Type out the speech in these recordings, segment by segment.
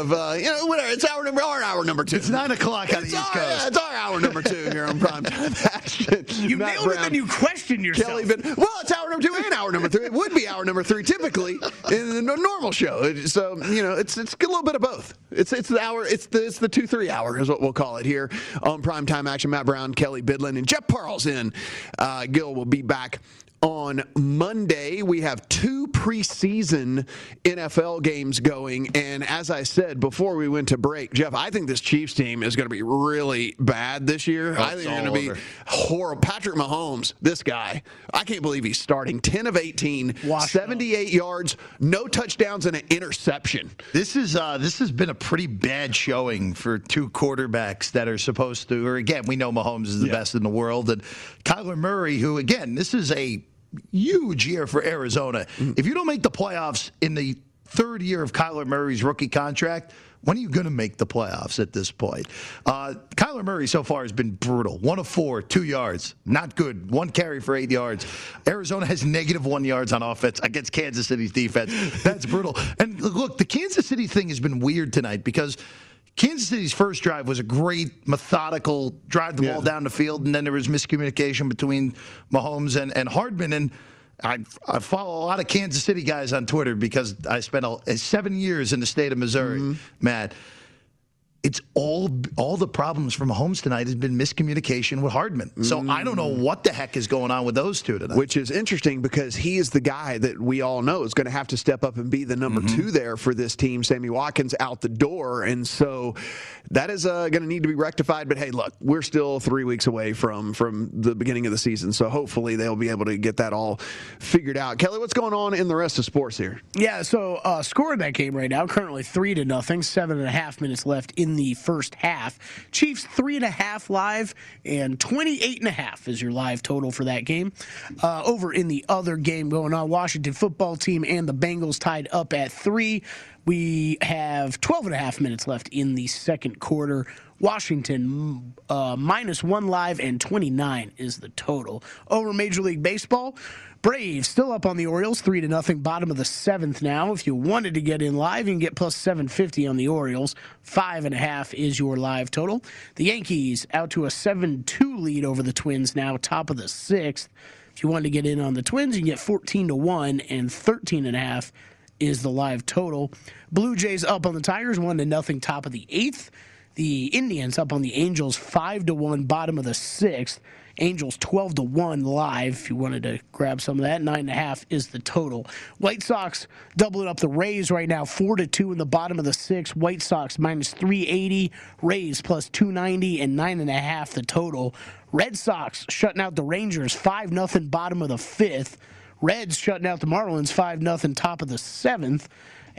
Of uh, you know whatever. It's hour number our hour number two. It's nine o'clock on the It's East our, Coast. it's our hour number two here on prime time action. You Matt nailed it, Brown, then you question yourself. Kelly Bid- well, it's hour number two and hour number three. It would be hour number three typically in the normal show. So you know, it's it's a little bit of both. It's it's the hour. It's the it's the two three hour is what we'll call it here on prime time action. Matt Brown, Kelly Bidlin, and Jeff Parles in. Uh, Gil will be back on Monday. We have two preseason NFL games going. And as I said before we went to break, Jeff, I think this Chiefs team is going to be really bad this year. I think they're going to be horrible. Patrick Mahomes, this guy, I can't believe he's starting 10 of 18, Washed 78 yards, no touchdowns, and an interception. This is uh, this has been a pretty bad showing for two quarterbacks that are supposed to. Or again, we know Mahomes is the Yeah. best in the world, and Kyler Murray, who again, this is a huge year for Arizona. Mm. If you don't make the playoffs in the third year of Kyler Murray's rookie contract. When are you going to make the playoffs at this point? Uh, Kyler Murray so far has been brutal. One of four, two yards. Not good. One carry for eight yards. Arizona has negative one yards on offense against Kansas City's defense. That's brutal. And look, the Kansas City thing has been weird tonight because Kansas City's first drive was a great, methodical drive the ball down the field, and then there was miscommunication between Mahomes and, and Hardman. And I, I follow a lot of Kansas City guys on Twitter because I spent a, seven years in the state of Missouri, mm-hmm. Matt. It's all all the problems from Holmes tonight has been miscommunication with Hardman. So I don't know what the heck is going on with those two tonight. Which is interesting because he is the guy that we all know is going to have to step up and be the number Mm-hmm. two there for this team. Sammy Watkins out the door. And so that is uh, going to need to be rectified. But hey, look, we're still three weeks away from, from the beginning of the season. So hopefully they'll be able to get that all figured out. Kelly, what's going on in the rest of sports here? Yeah, so uh, score in that game right now, currently three to nothing. Seven and a half minutes left in the first half. Chiefs three and a half live, and 28 and a half is your live total for that game. Uh, over in the other game going on, Washington football team and the Bengals tied up at three. We have 12 and a half minutes left in the second quarter. Washington uh, minus one live and 29 is the total. Over Major League Baseball, Braves still up on the Orioles, three to nothing, bottom of the seventh now. If you wanted to get in live, you can get plus 750 on the Orioles. Five and a half is your live total. The Yankees out to a 7 2 lead over the Twins now, top of the sixth. If you wanted to get in on the Twins, you can get 14 to 1 and 13 and a half is the live total. Blue Jays up on the Tigers, one to nothing, top of the eighth. The Indians up on the Angels, five to one, bottom of the sixth. Angels 12 to 1 live if you wanted to grab some of that. Nine and a half is the total. White Sox doubling up the Rays right now, 4 to 2 in the bottom of the sixth. White Sox minus 380, Rays plus 290, and nine and a half the total. Red Sox shutting out the Rangers 5 0 bottom of the fifth. Reds shutting out the Marlins 5 0 top of the seventh.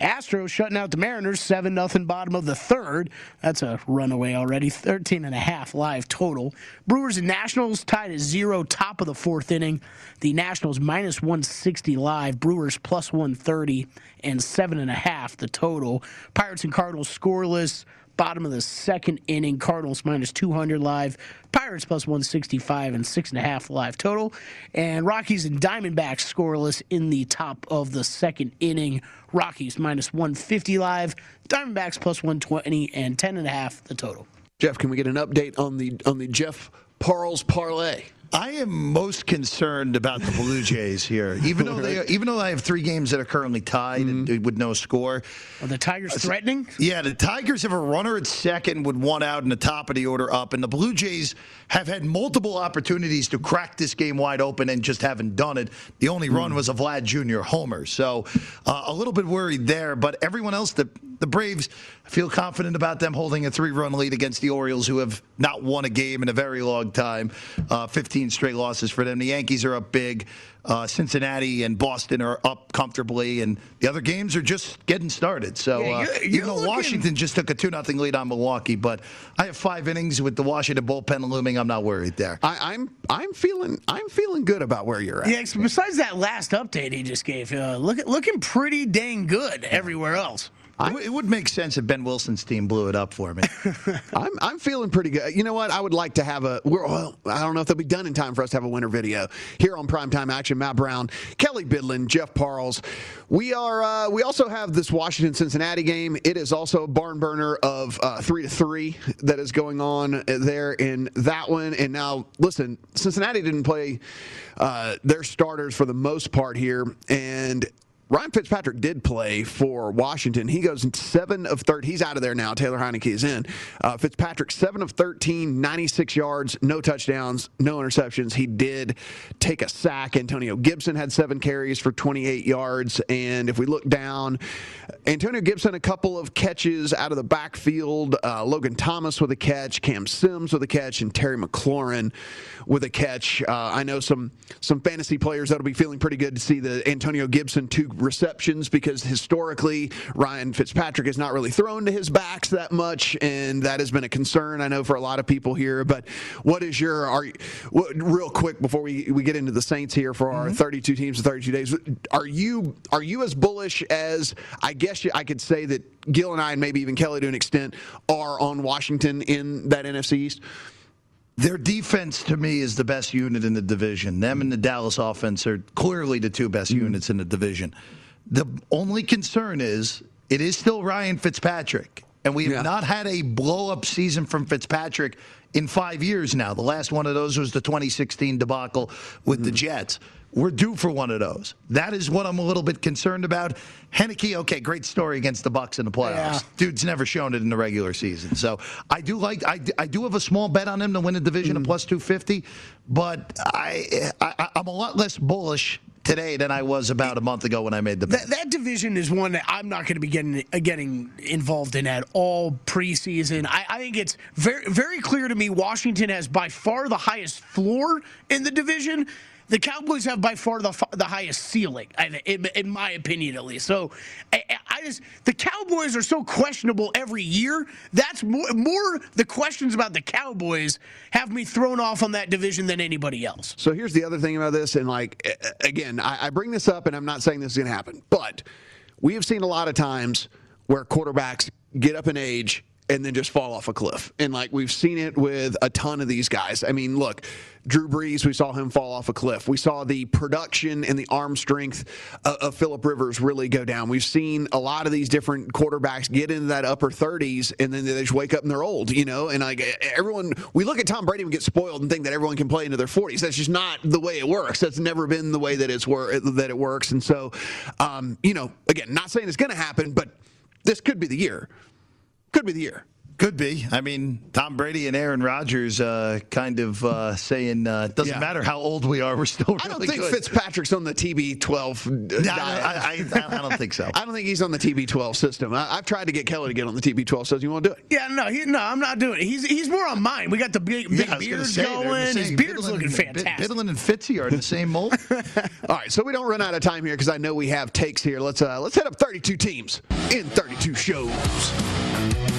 Astros shutting out the Mariners 7 0 bottom of the third. That's a runaway already. 13 and a half live total. Brewers and Nationals tied at zero top of the fourth inning. The Nationals minus 160 live. Brewers plus 130 and seven and a half the total. Pirates and Cardinals scoreless bottom of the second inning. Cardinals minus 200 live. Pirates plus 165 and six and a half live total. And Rockies and Diamondbacks scoreless in the top of the second inning. Rockies minus 150 live. Diamondbacks plus 120 and 10 and a half the total. Jeff, can we get an update on the on the Jeff Parles parlay? I am most concerned about the Blue Jays here, even though they even though I have three games that are currently tied mm-hmm. with no score. Are the Tigers threatening? Yeah, the Tigers have a runner at second with one out in the top of the order up, and the Blue Jays have had multiple opportunities to crack this game wide open and just haven't done it. The only mm. run was a Vlad Jr. homer, so uh, a little bit worried there. But everyone else, the the Braves, feel confident about them holding a three-run lead against the Orioles, who have not won a game in a very long time. Uh, 15 straight losses for them. The Yankees are up big. Uh, Cincinnati and Boston are up comfortably, and the other games are just getting started. So, yeah, uh, you're, you're even though looking... Washington just took a two nothing lead on Milwaukee, but I have five innings with the Washington bullpen looming. I'm not worried there. I, am I'm, I'm feeling I'm feeling good about where you're at. Yeah. Besides that last update he just gave, uh, look, looking pretty dang good everywhere else. I, it would make sense if Ben Wilson's team blew it up for me. I'm, I'm feeling pretty good. You know what? I would like to have a. well, I don't know if they'll be done in time for us to have a winter video here on Primetime Action. Matt Brown, Kelly Bidlin, Jeff Parles. We are. Uh, we also have this Washington Cincinnati game. It is also a barn burner of uh, three to three that is going on there in that one. And now, listen, Cincinnati didn't play uh, their starters for the most part here, and Ryan Fitzpatrick did play for Washington. He goes seven of 13. He's out of there now. Taylor Heinicke is in. Uh, Fitzpatrick, seven of 13, 96 yards, no touchdowns, no interceptions. He did take a sack. Antonio Gibson had seven carries for 28 yards. And if we look down, Antonio Gibson, a couple of catches out of the backfield. Uh, Logan Thomas with a catch, Cam Sims with a catch, and Terry McLaurin with a catch. Uh, I know some some fantasy players that'll be feeling pretty good to see the Antonio Gibson two receptions because historically Ryan Fitzpatrick has not really thrown to his backs that much, and that has been a concern I know for a lot of people here. But what is your are what, real quick before we, we get into the Saints here for our mm-hmm. 32 teams in 32 days? Are you are you as bullish as I guess I could say that Gil and I, and maybe even Kelly to an extent, are on Washington in that NFC East? Their defense, to me, is the best unit in the division. Them and the Dallas offense are clearly the two best mm-hmm. units in the division. The only concern is it is still Ryan Fitzpatrick, and we have yeah. not had a blow up season from Fitzpatrick in five years now. The last one of those was the 2016 debacle with mm-hmm. the Jets. We're due for one of those. That is what I'm a little bit concerned about. Heinicke, okay, great story against the Bucks in the playoffs. Yeah. Dude's never shown it in the regular season. So I do like I, I do have a small bet on him to win the division mm. at plus 250, but I, I I'm a lot less bullish today than I was about a month ago when I made the bet. That, that division is one that I'm not going to be getting getting involved in at all preseason. I, I, think it's very very clear to me Washington has by far the highest floor in the division the Cowboys have by far the, the highest ceiling, in, in my opinion, at least. So I, I, just the Cowboys are so questionable every year. That's more, more the questions about the Cowboys have me thrown off on that division than anybody else. So here's the other thing about this, and like again, I, I bring this up, and I'm not saying this is going to happen, but we have seen a lot of times where quarterbacks get up in age and then just fall off a cliff. And like we've seen it with a ton of these guys. I mean, look, Drew Brees, we saw him fall off a cliff. We saw the production and the arm strength of, of Philip Rivers really go down. We've seen a lot of these different quarterbacks get into that upper 30s and then they just wake up and they're old, you know? And like everyone, we look at Tom Brady and get spoiled and think that everyone can play into their 40s. That's just not the way it works. That's never been the way that it's wor- that it works. And so, um, you know, again, not saying it's going to happen, but this could be the year. Could be the year. Could be. I mean, Tom Brady and Aaron Rodgers uh, kind of uh, saying uh, doesn't Yeah. matter how old we are, we're still really I don't think good. Fitzpatrick's on the TB12 No, I, diet. I, I, I don't think so. I don't think he's on the TB12 system. I, I've tried to get Kelly to get on the TB12 system. You want to do it? Yeah, no, he, no, I'm not doing it. He's he's more on mine. We got the big, big Yeah, I was gonna beard say, they're in the going. His same- beard's Bidlin looking and- fantastic. Bidlin and Fitzy are in the same mold. All right, so we don't run out of time here because I know we have takes here. Let's uh, let's hit up 32 teams in 32 shows.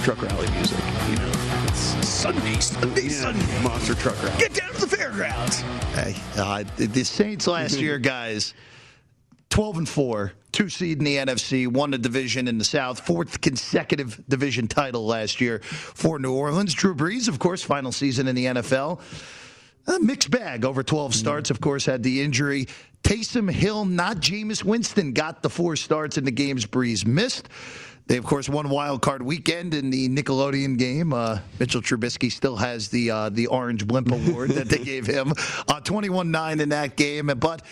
Truck rally music, you know. It's Sunday, Sunday, yeah, Sunday. monster truck rally. Get down to the fairgrounds. Hey, uh, the- Saints last year, guys, 12 and 4, two seed in the NFC, won the division in the South, fourth consecutive division title last year for New Orleans. Drew Brees, of course, final season in the NFL. A mixed bag over 12 starts, of course, had the injury. Taysom Hill, not Jameis Winston, got the four starts in the games Brees missed. They, of course, won wild card weekend in the Nickelodeon game. Uh, Mitchell Trubisky still has the uh, the Orange Blimp Award that they gave him. Uh, 21-9 in that game, but.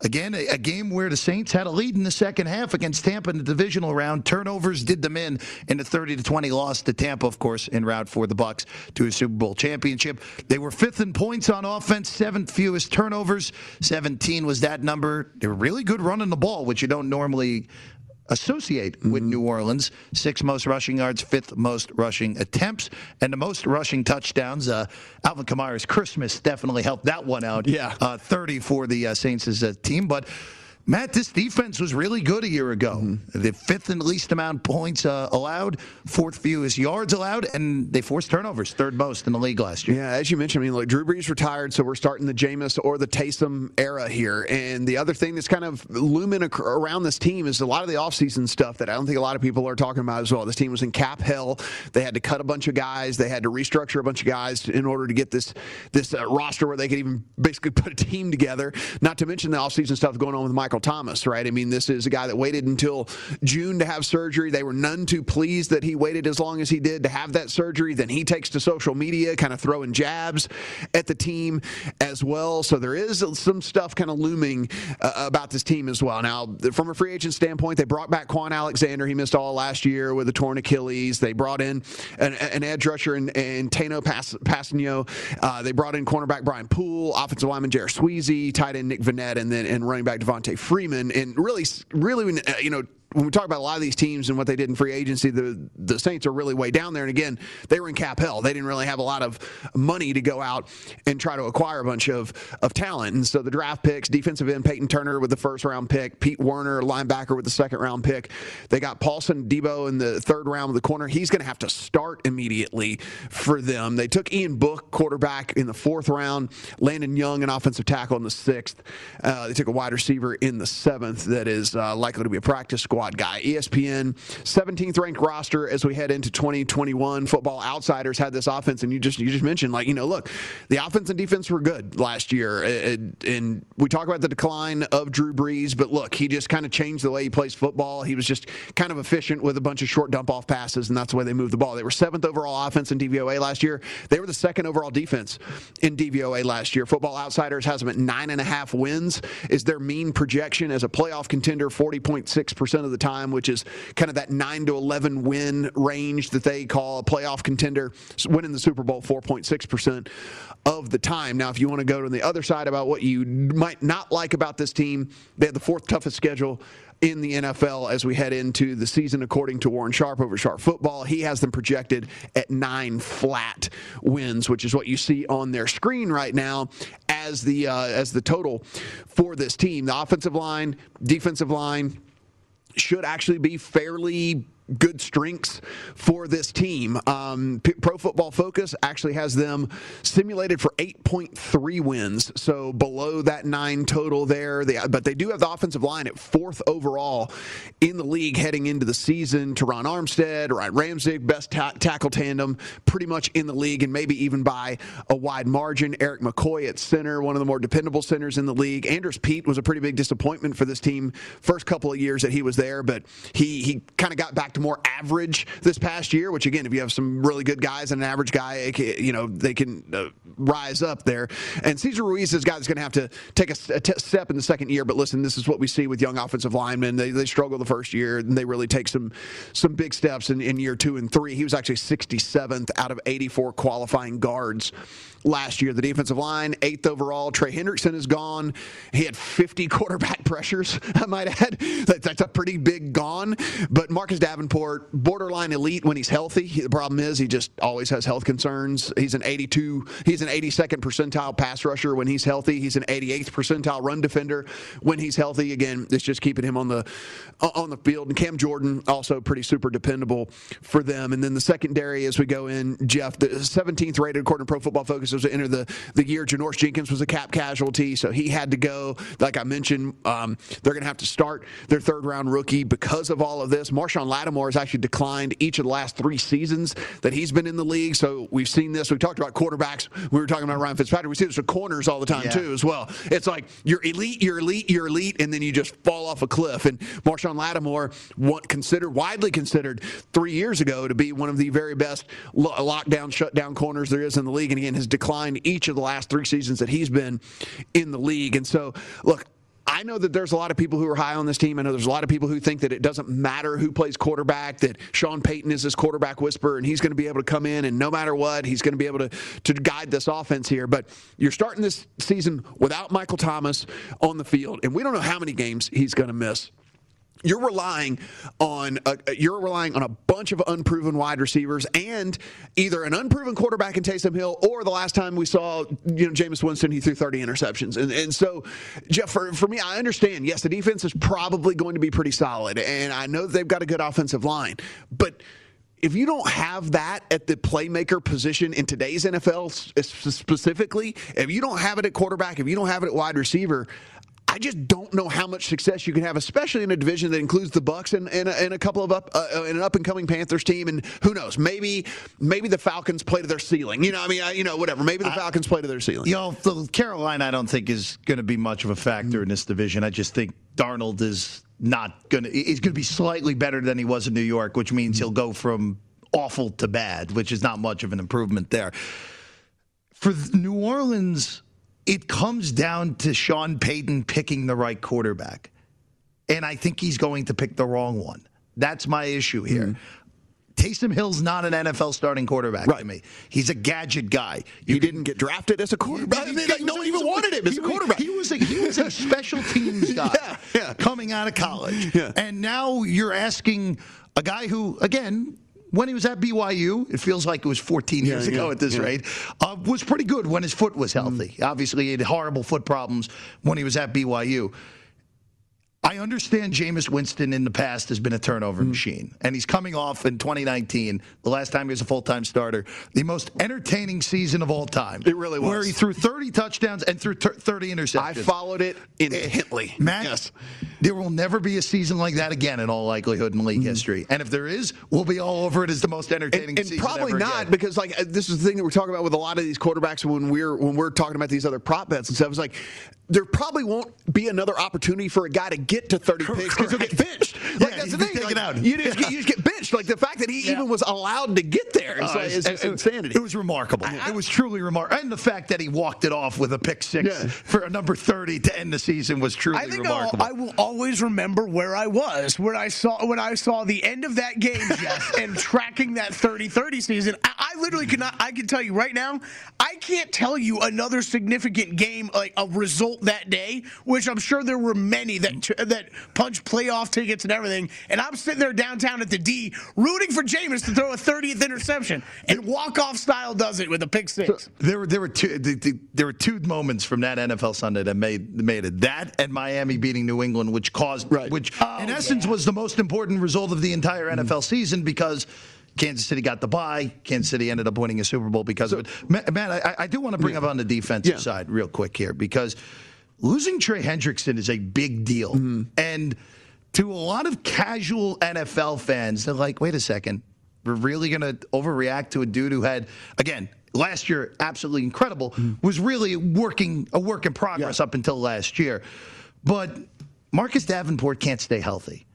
Again, a, a game where the Saints had a lead in the second half against Tampa in the divisional round. Turnovers did them in in the 30 to 20 loss to Tampa, of course, in route for the Bucks to a Super Bowl championship. They were fifth in points on offense, seventh fewest turnovers. 17 was that number. They were really good running the ball, which you don't normally associate with New Orleans. Sixth most rushing yards, fifth most rushing attempts, and the most rushing touchdowns. Uh, Alvin Kamara's Christmas definitely helped that one out. Yeah. Uh, 30 for the uh, Saints as a team. But Matt, this defense was really good a year ago. The fifth and least amount of points uh, allowed, fourth fewest yards allowed, and they forced turnovers, third most in the league last year. Yeah, as you mentioned, I mean, look, Drew Brees retired, so we're starting the Jameis or the Taysom era here. And the other thing that's kind of looming around this team is a lot of the offseason stuff that I don't think a lot of people are talking about as well. This team was in cap hell. They had to cut a bunch of guys. They had to restructure a bunch of guys in order to get this this uh, roster where they could even basically put a team together. Not to mention the offseason stuff going on with Michael Thomas, right? I mean, this is a guy that waited until June to have surgery. They were none too pleased that he waited as long as he did to have that surgery. Then he takes to social media, kind of throwing jabs at the team as well. So there is some stuff kind of looming uh, about this team as well. Now, from a free agent standpoint, they brought back Kwon Alexander. He missed all last year with a torn Achilles. They brought in an, an edge rusher in Tano Pas-. Uh, they brought in cornerback Brian Poole, offensive lineman Jared Sweezy, tight end Nick Vannett, and then and running back Devonta Freeman. And really, really, uh, you know, when we talk about a lot of these teams and what they did in free agency, the the Saints are really way down there. And again, they were in cap hell. They didn't really have a lot of money to go out and try to acquire a bunch of of talent. And so the draft picks, defensive end Peyton Turner with the first round pick, Pete Werner, linebacker with the second round pick. They got Paulson Adebo in the third round with the corner. He's going to have to start immediately for them. They took Ian Book, quarterback, in the fourth round. Landon Young, an offensive tackle, in the sixth. Uh, they took a wide receiver in the seventh that is uh, likely to be a practice squad guy. E ESPN 17th ranked roster as we head into 2021. Football Outsiders had this offense, and you just you just mentioned like you know look, the offense and defense were good last year, and, we talk about the decline of Drew Brees, but look, he just kind of changed the way he plays football. He was just kind of efficient with a bunch of short dump off passes, and that's the way they moved the ball. They were seventh overall offense in DVOA last year. They were the second overall defense in DVOA last year. Football Outsiders has them at nine and a half wins. Is their mean projection as a playoff contender 40.6% of the time, which is kind of that 9 to 11 win range that they call a playoff contender. Winning the Super Bowl 4.6% of the time. Now, if you want to go to the other side about what you might not like about this team, they have the fourth toughest schedule in the NFL as we head into the season, according to Warren Sharp over Sharp Football. He has them projected at nine flat wins, which is what you see on their screen right now as the uh, as the total for this team. The offensive line, defensive line should actually be fairly good strengths for this team. Um, P- Pro Football Focus actually has them simulated for 8.3 wins, so below that nine total there. They, but they do have the offensive line at fourth overall in the league heading into the season. Terron Armstead, Ryan Ramczyk, best ta- tackle tandem pretty much in the league, and maybe even by a wide margin. Erik McCoy at center, one of the more dependable centers in the league. Andrus Peat was a pretty big disappointment for this team first couple of years that he was there, but he he kind of got back more average this past year. Which again, if you have some really good guys and an average guy, you know they can uh, rise up there. And Cesar Ruiz is a guy that's going to have to take a, a t- step in the second year. But listen, this is what we see with young offensive linemen. They, they struggle the first year, and they really take some some big steps in, in year two and three. He was actually 67th out of 84 qualifying guards last year. The defensive line, eighth overall. Trey Hendrickson is gone. He had 50 quarterback pressures, I might add. That's a pretty big gone. But Marcus Davenport, borderline elite when he's healthy. The problem is he just always has health concerns. He's an 82, he's an 82nd percentile pass rusher when he's healthy. He's an 88th percentile run defender when he's healthy. Again, it's just keeping him on the uh, on the field. And Cam Jordan also pretty super dependable for them. And then the secondary as we go in, Jeff, the 17th rated according to Pro Football Focus was to enter the the year. Janoris Jenkins was a cap casualty, so he had to go. Like I mentioned, um, they're going to have to start their third round rookie because of all of this. Marshon Lattimore has actually declined each of the last three seasons that he's been in the league. So we've seen this. We talked about quarterbacks. We were talking about Ryan Fitzpatrick. We see this with corners all the time Yeah. too, as well. It's like you're elite, you're elite, you're elite, and then you just fall off a cliff. And Marshon Lattimore, what considered widely considered three years ago to be one of the very best lo- lockdown, shutdown corners there is in the league, and again has declined each of the last three seasons that he's been in the league. And so, look. I know that there's a lot of people who are high on this team. I know there's a lot of people who think that it doesn't matter who plays quarterback, that Sean Payton is this quarterback whisperer and he's going to be able to come in and no matter what, he's going to be able to, to guide this offense here. But you're starting this season without Michael Thomas on the field, and we don't know how many games he's going to miss you're relying on a, you're relying on a bunch of unproven wide receivers and either an unproven quarterback in Taysom Hill or the last time we saw you know Jameis Winston he threw 30 interceptions. And and so Jeff for, for me I understand yes the defense is probably going to be pretty solid and I know they've got a good offensive line but if you don't have that at the playmaker position in today's NFL specifically, if you don't have it at quarterback, if you don't have it at wide receiver, I just don't know how much success you can have, especially in a division that includes the Bucks and, and, a, and a couple of up uh, and an up and coming Panthers team. And who knows? Maybe maybe the Falcons play to their ceiling. You know, I mean, I, you know, whatever. Maybe the Falcons play to their ceiling. You know, the Carolina, I don't think is going to be much of a factor in this division. I just think Darnold is not going to. He's going to be slightly better than he was in New York, which means he'll go from awful to bad, which is not much of an improvement there. For New Orleans, it comes down to Sean Payton picking the right quarterback, and I think he's going to pick the wrong one. That's my issue here. Mm-hmm. Taysom Hill's not an NFL starting quarterback to me. He's a gadget guy. He didn't get drafted as a quarterback. I mean, like, no one even wanted him as He a was- quarterback. He was a, he was a special teams guy Yeah, yeah. coming out of college. Yeah. And now you're asking a guy who, again, when he was at BYU, it feels like it was 14 years Yeah, ago yeah, at this yeah. rate, uh, was pretty good when his foot was healthy. Obviously, he had horrible foot problems when he was at BYU. I understand Jameis Winston in the past has been a turnover Hmm. machine, and he's coming off in 2019, the last time he was a full time starter, the most entertaining season of all time. It really was. Where he threw 30 touchdowns and threw 30 interceptions. I followed it intently. Matt, yes. there will never be a season like that again in all likelihood in league history. And if there is, we'll be all over it as the most entertaining and, and probably not again. because like this is the thing that we're talking about with a lot of these quarterbacks when we're when we're talking about these other prop bets and stuff. It's like there probably won't be another opportunity for a guy to get to 30 picks because he'll get benched. Like Yeah, that's the thing. Like, out. You, just, get- you just get Like the fact that he even was allowed to get there is, Uh, like, is it- insanity. It was remarkable. it was truly remarkable. And the fact that he walked it off with a pick six Yeah. for a number 30 to end the season was truly I think I'll, remarkable. I will always remember where I was when I saw when I saw the end of that game, Jeff, and tracking that 30-30 season. I, I literally cannot. I can tell you right now, I can't tell you another significant game like a result that day, which I'm sure there were many that that punched playoff tickets and everything. And I'm sitting there downtown at the D me rooting for Jameis to throw a 30th interception, and walk off style does it with a pick six. There were there were two the, the, there were two moments from that NFL Sunday that made made it that and Miami beating New England, which caused Right. which Oh, in essence yeah. was the most important result of the entire NFL season because. Kansas City got the bye. Kansas City ended up winning a Super Bowl because of it. Man, I, I do want to bring up on the defensive Yeah. side real quick here because losing Trey Hendrickson is a big deal. Mm-hmm. And to a lot of casual NFL fans, they're like, wait a second, we're really going to overreact to a dude who had, again, last year, absolutely incredible, Mm-hmm. was really working a work in progress up until last year. But Marcus Davenport can't stay healthy.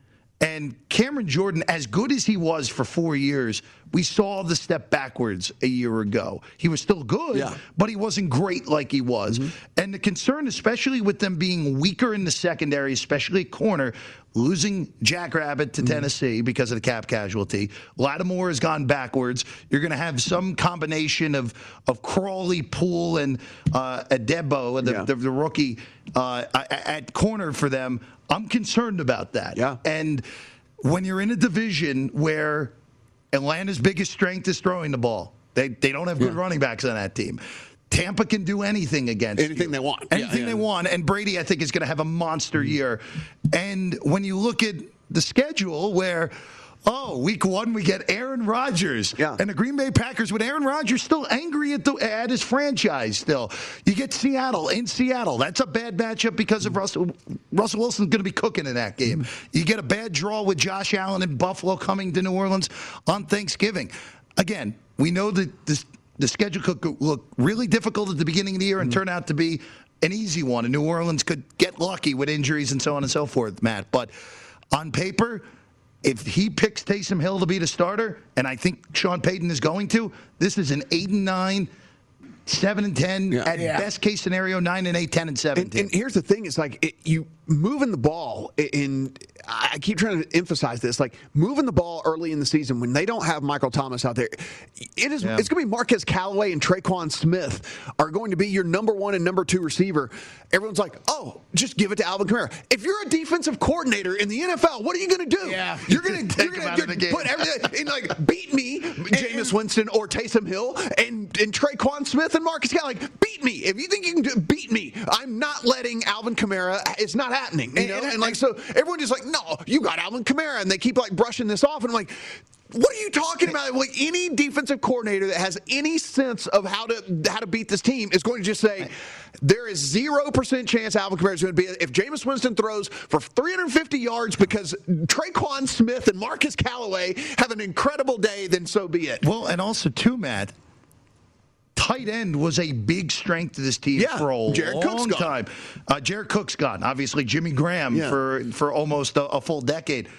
And Cameron Jordan, as good as he was for four years, we saw the step backwards a year ago. He was still good, Yeah. but he wasn't great like he was. And the concern, especially with them being weaker in the secondary, especially corner, losing Jackrabbit to Tennessee because of the cap casualty. Lattimore has gone backwards. You're going to have some combination of of Crawley, Poole, and uh, Adebo, the, Yeah. the, the rookie, uh, at at corner for them. I'm concerned about that. Yeah. And when you're in a division where Atlanta's biggest strength is throwing the ball, they they don't have good Yeah. running backs on that team. Tampa can do anything against Anything you. they want. Anything yeah. they want. And Brady, I think, is going to have a monster Mm-hmm. year. And when you look at the schedule, where oh, week one we get Aaron Rodgers, Yeah. and the Green Bay Packers with Aaron Rodgers still angry at the at his franchise. Still, you get Seattle in Seattle. That's a bad matchup because of Russell. Russell Wilson's going to be cooking in that game. You get a bad draw with Josh Allen and Buffalo coming to New Orleans on Thanksgiving. Again, we know that this the schedule could look really difficult at the beginning of the year and mm-hmm. turn out to be an easy one. And New Orleans could get lucky with injuries and so on and so forth, Matt. But on paper, if he picks Taysom Hill to be the starter, and I think Sean Payton is going to, this is an eight and nine, seven and ten, Yeah. at Yeah. best case scenario, nine and eight, 10 and And, and here's the thing: it's like it, you moving the ball. In I keep trying to emphasize this, like moving the ball early in the season when they don't have Michael Thomas out there. It is. Yeah. It's going to be Marquez Callaway and Tre'Quan Smith are going to be your number one and number two receiver. Everyone's like, oh, just give it to Alvin Kamara. If you're a defensive coordinator in the NFL, what are you going to do? Yeah. you're going to Take you're going out of the to put everything in like beat me, Jameis Winston or Taysom Hill, and and Tre'Quan Smith and Marcus Callaway. Like, beat me. If you think you can do, beat me, I'm not letting Alvin Kamara. It's not happening. You And- know, and- and, like so, everyone just like, no, you got Alvin Kamara, and they keep like brushing this off, and I'm like. What are you talking about? Like any defensive coordinator that has any sense of how to how to beat this team is going to just say there is zero percent chance Alvin Kamara is going to be if Jameis Winston throws for 350 yards because Tre'Quan Smith and Marcus Callaway have an incredible day, then so be it. Well, and also too, Matt. Tight end was a big strength of this team Yeah, for a Jared long Cook's time. Uh, Jared Cook's gone. Obviously, Jimmy Graham Yeah. for for almost a, a full decade.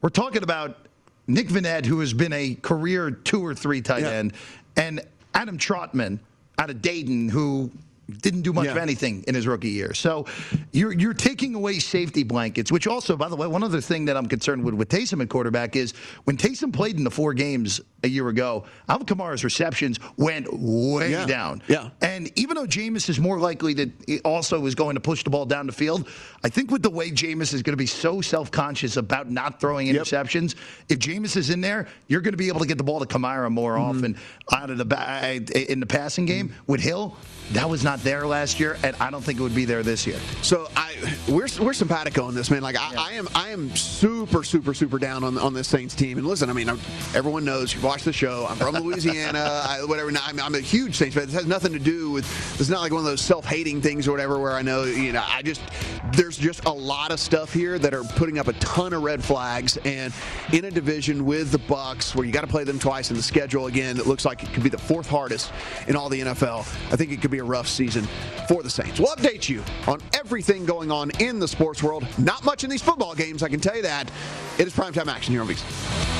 We're talking about Nick Vannett, who has been a career two or three tight Yeah. end, and Adam Trautman out of Dayton, who didn't do much of anything in his rookie year. So you're you're taking away safety blankets, which also, by the way, one other thing that I'm concerned with with Taysom at quarterback is when Taysom played in the four games a year ago, Alvin Kamara's receptions went way Yeah. down. Yeah. And even though Jameis is more likely that he also is going to push the ball down the field, I think with the way Jameis is going to be so self-conscious about not throwing interceptions, if Jameis is in there, you're going to be able to get the ball to Kamara more Mm-hmm. often out of the in the passing game. With Hill, that was not there last year, and I don't think it would be there this year. So I we're we're simpatico on this man. Like I, I am I am super super super down on on this Saints team. And listen, I mean I'm, everyone knows you watch the show. I'm from Louisiana. I, whatever. I'm, I'm a huge Saints fan. This has nothing to do with. It's not like one of those self hating things or whatever. Where I know you know I just there's just a lot of stuff here that are putting up a ton of red flags. And in a division with the Bucks, where you got to play them twice in the schedule again, it looks like it could be the fourth hardest in all the NFL. I think it could be a rough season for the Saints. We'll update you on everything going on in the sports world. Not much in these football games, I can tell you that. It is primetime action here on VC.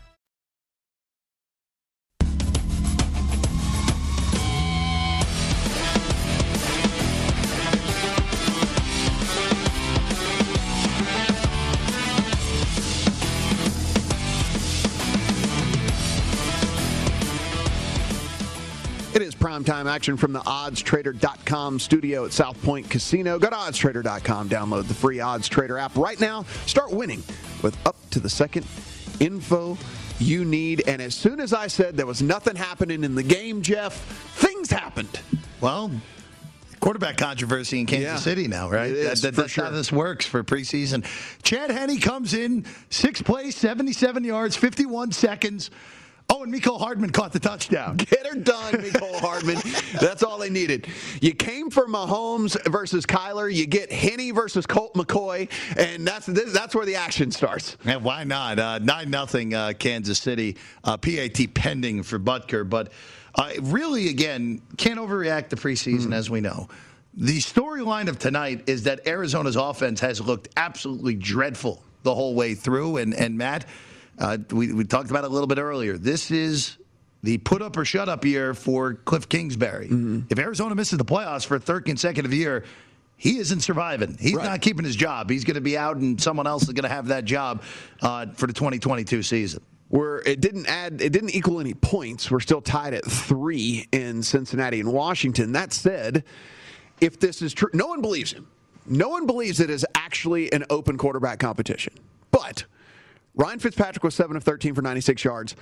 Primetime action from the oddstrader.com studio at South Point Casino. Go to oddstrader.com, download the free Odds Trader app right now. Start winning with up to the second info you need. And as soon as I said there was nothing happening in the game, Jeff, things happened. Well, quarterback controversy in Kansas Yeah. City now, right? Is, That- that- that's how this works for preseason. Chad Henne comes in, sixth place, 77 yards, 51 seconds. Oh, and Mecole Hardman caught the touchdown. Get her done, Mecole Hardman. That's all they needed. You came for Mahomes versus Kyler. You get Henne versus Colt McCoy, and that's that's where the action starts. And why not? Uh, Nine nothing uh, Kansas City. Uh, PAT pending for Butker, but uh, really, again, can't overreact the preseason as we know. The storyline of tonight is that Arizona's offense has looked absolutely dreadful the whole way through. And and Matt, uh, we we talked about it a little bit earlier. This is the put up or shut up year for Cliff Kingsbury. If Arizona misses the playoffs for a third consecutive year, he isn't surviving. He's Right. not keeping his job. He's going to be out, and someone else is going to have that job uh, for the 2022 season. We're, it didn't add, it didn't equal any points. We're still tied at three in Cincinnati and Washington. That said, if this is true, no one believes him. No one believes it is actually an open quarterback competition. But Ryan Fitzpatrick was seven of 13 for 96 yards.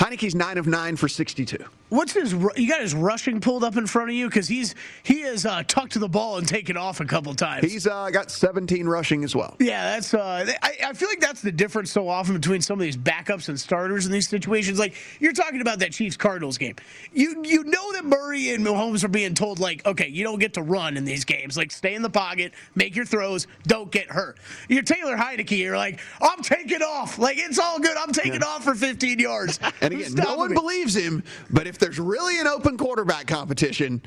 Heinicke's nine of nine for 62. What's his? You got his rushing pulled up in front of you because he's he has uh, tucked to the ball and taken off a couple times. He's uh, got 17 rushing as well. Yeah, that's. Uh, I, I feel like that's the difference so often between some of these backups and starters in these situations. Like you're talking about that Chiefs Cardinals game. You you know that Murray and Mahomes are being told like, okay, you don't get to run in these games. Like stay in the pocket, make your throws, don't get hurt. You're Taylor Heinicke. You're like, I'm taking off. Like it's all good. I'm taking off for 15 yards. And Who's again, no one me? believes him, but if there's really an open quarterback competition,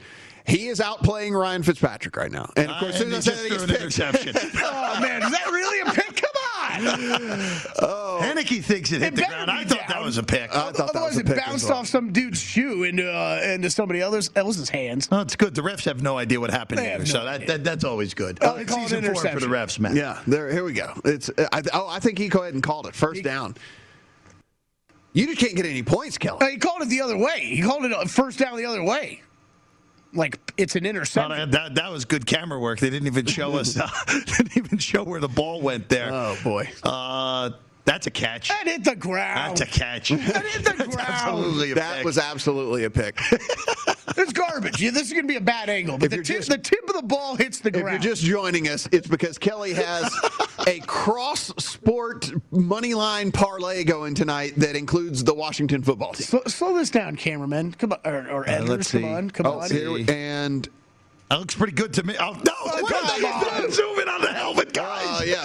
he is outplaying Ryan Fitzpatrick right now. And of course, as soon as I say that, he gets picked. interception. Oh man, is that really a pick? Come on. oh. Heinicke thinks it hit It the ground. I thought that was a pick. I thought that Otherwise, was a it pick as bounced well. off some dude's shoe into uh, into somebody else, else's hands. Oh, it's good. The refs have no idea what happened They here, have no so that, that that's always good. Oh, Uh, they call it season four for the refs, man. Yeah, there. Here we go. It's. I, oh, I think he go ahead and called it first down. You just can't get any points, Kelly. Uh, he called it the other way. He called it a first down the other way. Like it's an No, interception. that, that, that was good camera work. They didn't even show us. Uh, didn't even show where the ball went there. Oh boy. Uh, that's a catch. That hit the ground. That's a catch. That hit the That's ground. absolutely a That pick. was absolutely a pick. It's garbage. Yeah, this is going to be a bad angle. But If the tip, just- the tip of the ball hits the ground. If you're just joining us, it's because Kelly has a cross sport money line parlay going tonight that includes the Washington football team. slow, slow this down, cameraman. Come on, or, or Edwards. let's come on, come Oh, on. here and That looks pretty good to me. Oh, no, come what on. Zoom in on the helmet, guys. oh yeah,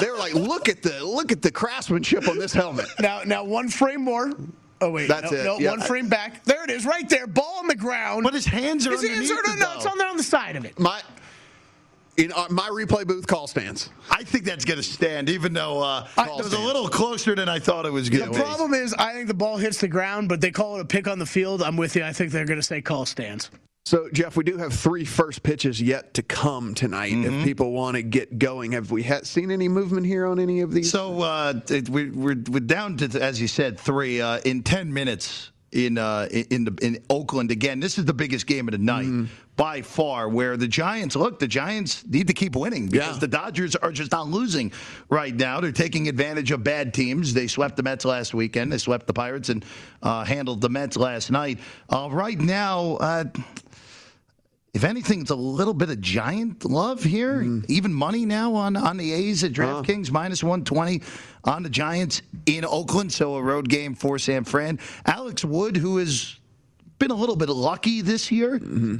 they were like, look at the look at the craftsmanship on this helmet. Now, now one frame more. Oh wait, That's no, it, no, yeah. one frame back. There it is, right there. Ball on the ground. But his hands are His hands underneath are it, no, it's though. on there on the side of it. My in uh, my replay booth call stands. I think that's going to stand, even though uh, I- it was a little closer than I thought it was going to. be. problem is, I think the ball hits the ground, but they call it a pick on the field. I'm with you. I think they're going to say call stands. So Jeff, we do have three first pitches yet to come tonight. Mm-hmm. If people want to get going, have we had, seen any movement here on any of these? So uh, it, we, we're, we're down to, as you said, three uh, in ten minutes in uh, in the, in Oakland again. This is the biggest game of the night Mm-hmm. by far. Where the Giants look, the Giants need to keep winning because Yeah. the Dodgers are just not losing right now. They're taking advantage of bad teams. They swept the Mets last weekend. They swept the Pirates and uh, handled the Mets last night. Uh, right now. Uh, if anything, it's a little bit of giant love here. Even money now on, on the A's at DraftKings, minus 120 on the Giants in Oakland. So a road game for San Fran. Alex Wood, who has been a little bit lucky this year,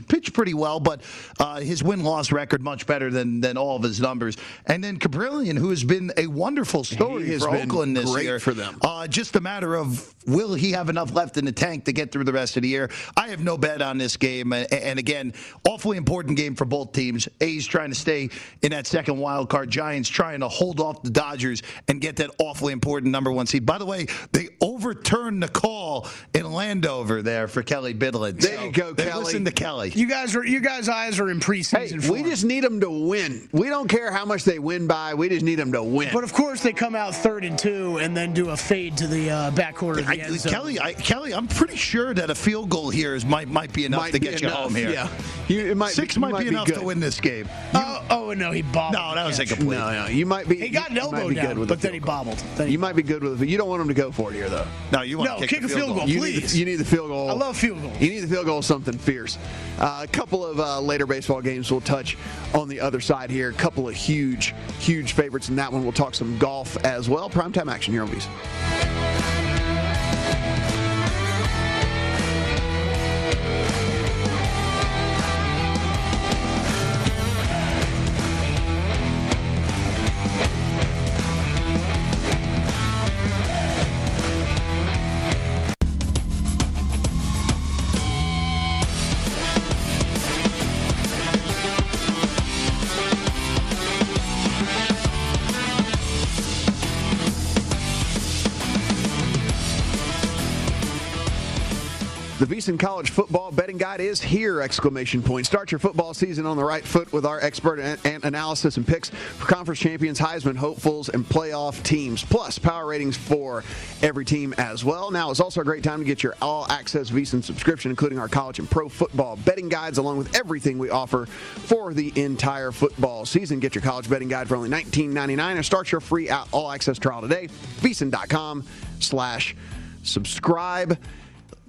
pitched pretty well, but uh, his win loss record much better than, than all of his numbers. And then Kaprielian, who has been a wonderful story for been Oakland this great year. for them. Uh, just a matter of will he have enough left in the tank to get through the rest of the year? I have no bet on this game. And, and again, awfully important game for both teams. A's trying to stay in that second wild card. Giants trying to hold off the Dodgers and get that awfully important number one seed. By the way, they overturned the call in Landover there for Kelly Bidlin. There So you go, Kelly. Listen to Kelly. You guys are you guys' eyes are in Hey, preseason. we just need them to win. We don't care how much they win by. We just need them to win. But of course, they come out third and two, and then do a fade to the uh, back quarter of the I, end zone. Kelly, I, Kelly, I'm pretty sure that a field goal here is might might be enough Might to be get you enough, home here. Yeah, you, it might Six be, might, might be enough good. to win this game. oh, oh no, he bobbled. No, that was the a catch. complete. No, no, you might be. He got an elbow good down, with but then he bobbled. Then You might be good with it. You don't want him to go for it here, though. No, you want No, to kick a field goal, You need, please. the, you need the field goal. I love field goals. You need the field goal, something fierce. Uh, a couple of uh, later baseball games we'll touch on the other side here. A couple of huge, huge favorites in that one. We'll talk some golf as well. Primetime action here on VSiN. VSiN College Football Betting Guide is here! Exclamation point. Start your football season on the right foot with our expert an- an- analysis and picks for conference champions, Heisman hopefuls, and playoff teams. Plus, power ratings for every team as well. Now is also a great time to get your all-access VSiN subscription, including our college and pro football betting guides, along with everything we offer for the entire football season. Get your college betting guide for only $19.99 and start your free all-access trial today. VSiN.com/slash subscribe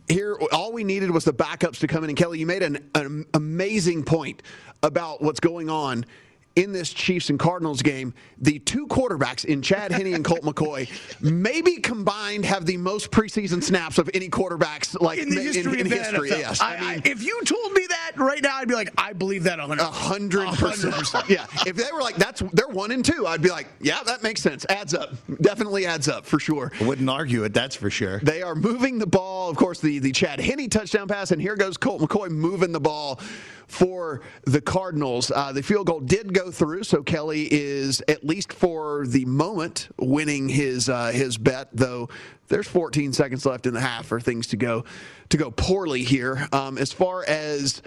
here all we needed was the backups to come in. And kelly you made an, an amazing point about what's going on in this Chiefs and Cardinals game, the two quarterbacks in Chad Henne and Colt McCoy, maybe combined, have the most preseason snaps of any quarterbacks like in the history in, of the history. NFL. Yes, I, I, if you told me that right now, I'd be like, I believe that 100 A hundred percent. Yeah. If they were like, that's they're one and two, I'd be like, yeah, that makes sense. Adds up. Definitely adds up for sure. I wouldn't argue it. That's for sure. They are moving the ball. Of course, the the Chad Henne touchdown pass, and here goes Colt McCoy moving the ball for the Cardinals. Uh, the field goal did go through, so Kelly is at least for the moment winning his uh, his bet. Though there's 14 seconds left in the half for things to go to go poorly here. Um, as far as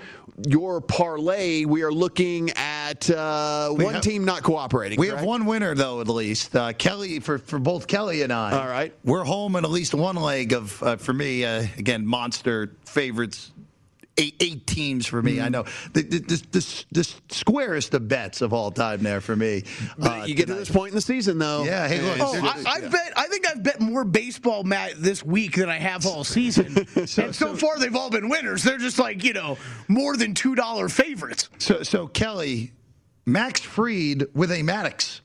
your parlay, we are looking at uh, one have- team not cooperating. We have one winner though, at least uh, Kelly for for both Kelly and I. All right. we're home in at least one leg of uh, for me. Uh, again, monster favorites. Eight, eight teams for me. I Mm-hmm. know the, the, the, the, the squarest of bets of all time there for me. But you get to this point in the season, though. Yeah, hey, look, Oh, I, I've bet. I think I've bet more baseball, Matt, this week than I have all season. and so far, they've all been winners. They're just like you know more than two dollar favorites. So, so Kelly, Max Fried with a Maddux.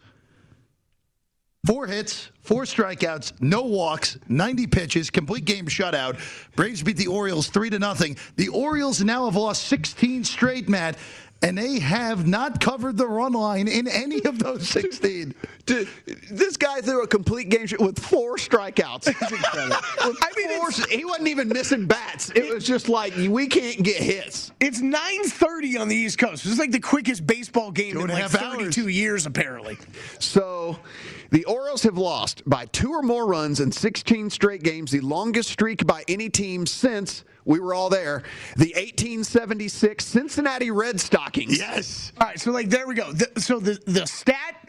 Four hits, four strikeouts, no walks, 90 pitches, complete game shutout. Braves beat the Orioles 3 to nothing. The Orioles now have lost 16 straight, Matt, and they have not covered the run line in any of those 16. Dude, this guy threw a complete game sh- with four strikeouts. With I mean, four- he wasn't even missing bats. It was just like we can't get hits. It's nine thirty on the East Coast. This is like the quickest baseball game in like thirty two hours. years, apparently. So the Orioles have lost by two or more runs in 16 straight games, the longest streak by any team since we were all there. The 1876 Cincinnati Red Stockings. Yes. All right, so like there we go. The, so the the stat,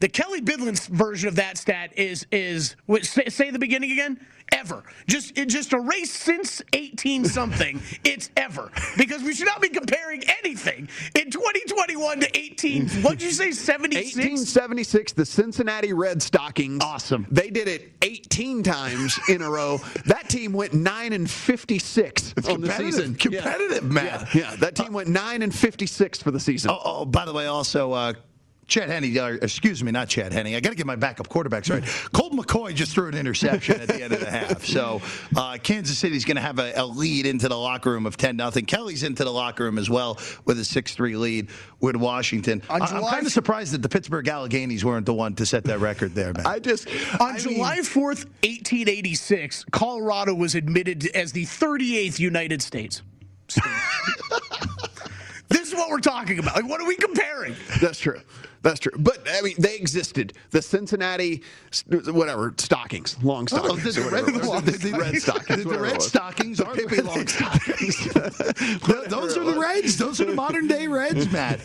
the Kelly Bidlin's version of that stat is is say, say the beginning again. Ever, just it just a race since eighteen something. it's ever because we should not be comparing anything in 2021 to 18. What'd you say? 76. 1876, the Cincinnati Red Stockings. Awesome. They did it 18 times in a row. That team went 9 and 56 on the competitive, season. competitive, yeah. man. Yeah, yeah, that team went 9 and 56 for the season. Oh, oh, by the way, also, uh, Chad Henne, uh, excuse me, not Chad Henne. I got to get my backup quarterbacks right. Colt McCoy just threw an interception at the end of the half. So uh, Kansas City's going to have a, a lead into the locker room of 10 nothing. Kelly's into the locker room as well with a 6 3 lead with Washington. On I, am kind of surprised that the Pittsburgh Alleghenies weren't the one to set that record there, man. I just On I July mean, 4th, 1886, Colorado was admitted as the 38th United States. state. this is what we're talking about. Like, what are we comparing? that's true. That's true. But I mean, they existed. The Cincinnati, whatever stockings, long Oh, stockings. the, the, whatever it was. red, the, the, red stockings. The, it red stockings are Pippi long stockings. Those are the Reds. Those are the modern day Reds, Matt.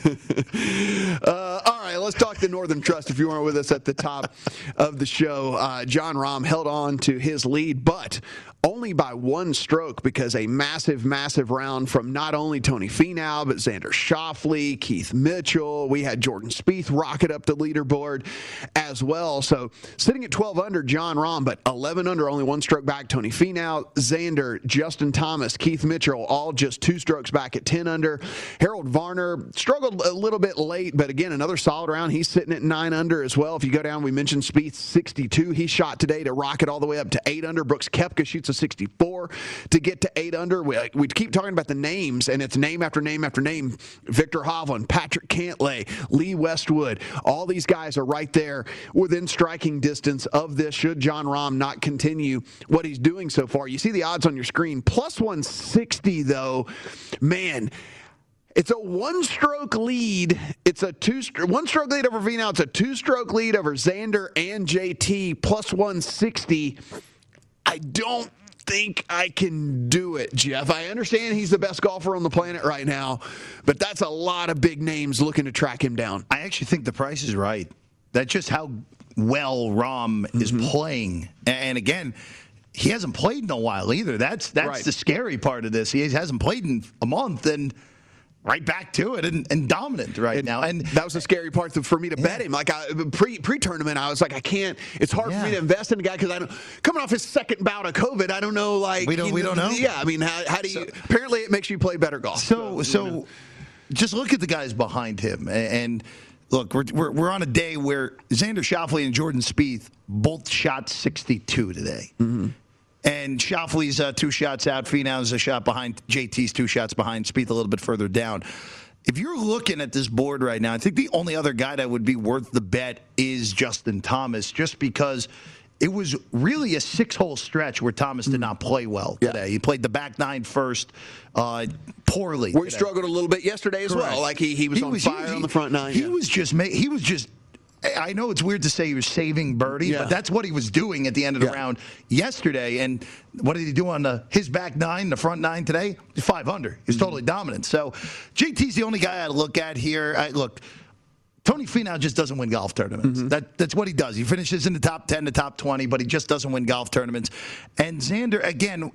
Uh, all right, let's talk the Northern Trust. If you weren't with us at the top of the show, uh, Jon Rahm held on to his lead, but only by one stroke because a massive, massive round from not only Tony Finau, but Xander Schauffele, Keith Mitchell. We had Jordan Spieth rocket up the leaderboard as well. So sitting at 12 under, Jon Rahm, but 11 under, only one stroke back. Tony Finau, Xander, Justin Thomas, Keith Mitchell, all just two strokes back at 10 under. Harold Varner struggled a little bit late, but again, another solid round. He's sitting at 9 under as well. If you go down, we mentioned Spieth 62. He shot today to rocket all the way up to 8 under. Brooks Koepka shoots a 64 to get to 8 under. We, uh, we keep talking about the names, and it's name after name after name. Viktor Hovland, Patrick Cantlay, Lee Westwood. All these guys are right there within striking distance of this should Jon Rahm not continue what he's doing so far. You see the odds on your screen. Plus 160, though, man. It's a one-stroke lead. It's a two one-stroke lead over Finau. It's a two-stroke lead over Xander and JT. Plus 160. I don't think I can do it, Jeff. I understand he's the best golfer on the planet right now, but that's a lot of big names looking to track him down. I actually think the price is right. That's just how well Rahm is Mm-hmm. playing. And again, he hasn't played in a while either. That's that's Right. the scary part of this. He hasn't played in a month and right back to it and, and dominant right now. And that was the scary part for me to bet him. Like I, pre pre tournament, I was like, I can't. It's hard for me to invest in a guy because I don't coming off his second bout of COVID. I don't know. Like We don't- you we don't know. Yeah, I mean, how, how do you? apparently, it makes you play better golf. So, so just look at the guys behind him. And look, we're, we're, we're on a day where Xander Schauffele and Jordan Spieth both shot 62 today. Mm-hmm. And Schauffele's uh, two shots out. Finau's a shot behind. JT's two shots behind. Spieth a little bit further down. If you're looking at this board right now, I think the only other guy that would be worth the bet is Justin Thomas, just because it was really a six-hole stretch where Thomas did not play well today. He played the back nine first, uh, poorly. Where he struggled a little bit yesterday as Correct. well. Like he, he was on fire he- on the front nine. He yeah. was just ma- he was just. I know it's weird to say he was saving birdie, Yeah. but that's what he was doing at the end of the Yeah. round yesterday. And what did he do on the his back nine, the front nine today? Five under. He's Mm-hmm. totally dominant. So JT's the only guy I look at here. I, look. Tony Finau just doesn't win golf tournaments. Mm-hmm. That that's what he does. He finishes in the top ten, the top twenty, but he just doesn't win golf tournaments. And Xander, again,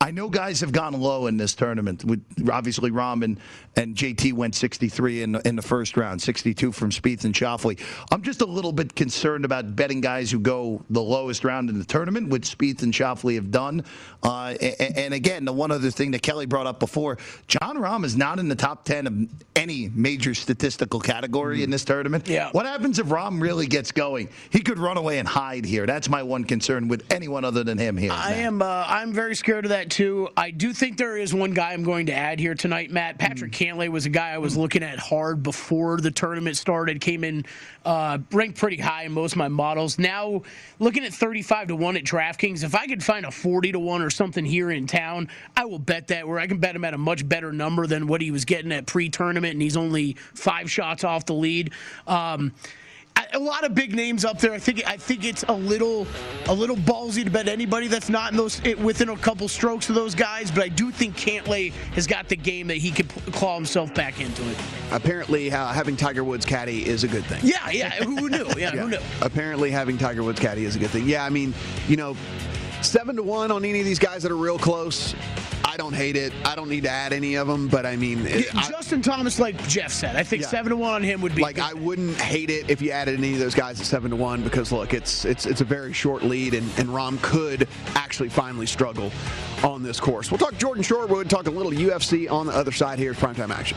I know guys have gone low in this tournament. With obviously Rahm and, and JT went 63 in the, in the first round, 62 from Spieth and Schauffele. I'm just a little bit concerned about betting guys who go the lowest round in the tournament, which Spieth and Schauffele have done. Uh, and, and again, the one other thing that Kelly brought up before, Jon Rahm is not in the top 10 of any major statistical category in this tournament. Yeah. What happens if Rahm really gets going? He could run away and hide here. That's my one concern with anyone other than him here. I Matt. am. Uh, I'm very scared of that too. I do think there is one guy I'm going to add here tonight, Matt. Patrick Cantlay was a guy I was looking at hard before the tournament started. Came in uh, ranked pretty high in most of my models. Now looking at 35 to one at DraftKings. If I could find a 40 to one or something here in town, I will bet that. Where I can bet him at a much better number than what he was getting at pre-tournament, and he's only five shots off the lead. Um, a lot of big names up there. I think I think it's a little a little ballsy to bet anybody that's not in those it, within a couple strokes of those guys. But I do think Cantlay has got the game that he could p- claw himself back into it. Apparently, uh, having Tiger Woods caddy is a good thing. Yeah, yeah. Who knew? Yeah, who knew? Apparently, having Tiger Woods caddy is a good thing. Yeah, I mean, you know, seven to one on any of these guys that are real close. Don't hate it. I don't need to add any of them, but I mean, it- I- Justin Thomas, like Jeff said, I think Yeah. seven to one on him would be like I wouldn't hate it if you added any of those guys at seven to one because look, it's it's it's a very short lead, and, and Rahm could actually finally struggle on this course. We'll talk Jordan Sherwood, talk a little UFC on the other side here. At Primetime action.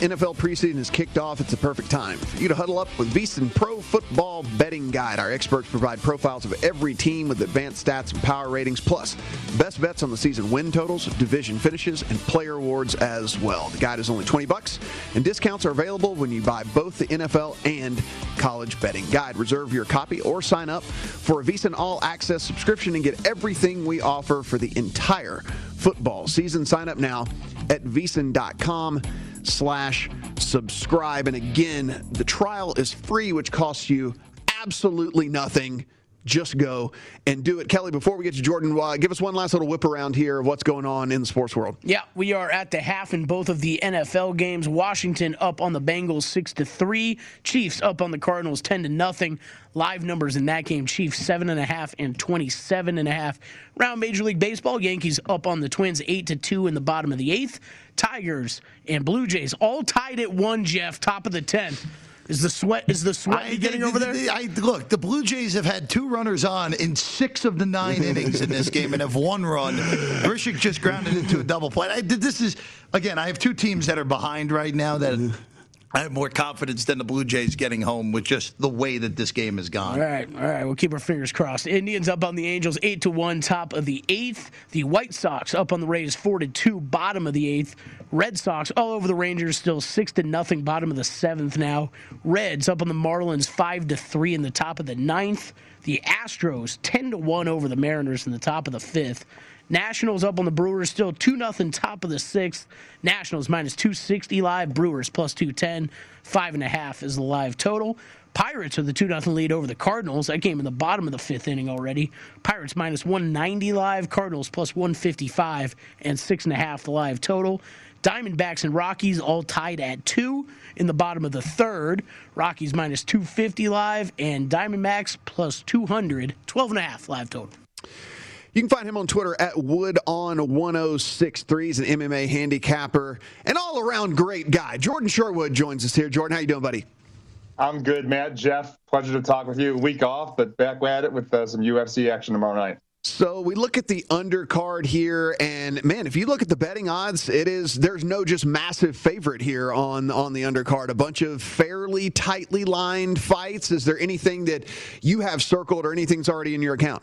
NFL preseason is kicked off, it's the perfect time for you to huddle up with VSiN Pro Football Betting Guide. Our experts provide profiles of every team with advanced stats and power ratings, plus best bets on the season win totals, division finishes, and player awards as well. The guide is only 20 bucks, and discounts are available when you buy both the NFL and college betting guide. Reserve your copy or sign up for a VSiN All Access subscription and get everything we offer for the entire football season. Sign up now at VSiN.com slash subscribe. And again, the trial is free, which costs you absolutely nothing. Just go and do it. Kelly, before we get to Jordan, uh, give us one last little whip around here of what's going on in the sports world. Yeah, we are at the half in both of the NFL games. Washington up on the Bengals 6 to 3. Chiefs up on the Cardinals 10 to nothing. Live numbers in that game Chiefs 7.5 and 27.5. Round Major League Baseball, Yankees up on the Twins 8 to 2 in the bottom of the eighth. Tigers and Blue Jays all tied at one, Jeff, top of the 10th. Is the sweat is the sweat I, getting they, over they, there? I, look, the Blue Jays have had two runners on in six of the nine innings in this game and have one run. Grichuk just grounded into a double play. I, this is again. I have two teams that are behind right now that. I have more confidence than the Blue Jays getting home with just the way that this game has gone. All right, all right. We'll keep our fingers crossed. Indians up on the Angels, eight to one, top of the eighth. The White Sox up on the Rays, four to two, bottom of the eighth. Red Sox all over the Rangers, still six to nothing, bottom of the seventh now. Reds up on the Marlins, five to three in the top of the ninth. The Astros ten to one over the Mariners in the top of the fifth. Nationals up on the Brewers, still 2 0 top of the sixth. Nationals minus 260 live, Brewers plus 210. Five and a half is the live total. Pirates with the 2 0 lead over the Cardinals. That game in the bottom of the fifth inning already. Pirates minus 190 live, Cardinals plus 155, and six and a half the live total. Diamondbacks and Rockies all tied at two in the bottom of the third. Rockies minus 250 live, and Diamondbacks plus 200, 12 and a half live total. You can find him on Twitter at Wood on1063. He's an MMA handicapper and all around great guy. Jordan Sherwood joins us here. Jordan, how you doing, buddy? I'm good, Matt. Jeff, pleasure to talk with you. Week off, but back at it with uh, some UFC action tomorrow night. So we look at the undercard here, and man, if you look at the betting odds, it is there's no just massive favorite here on on the undercard. A bunch of fairly tightly lined fights. Is there anything that you have circled or anything's already in your account?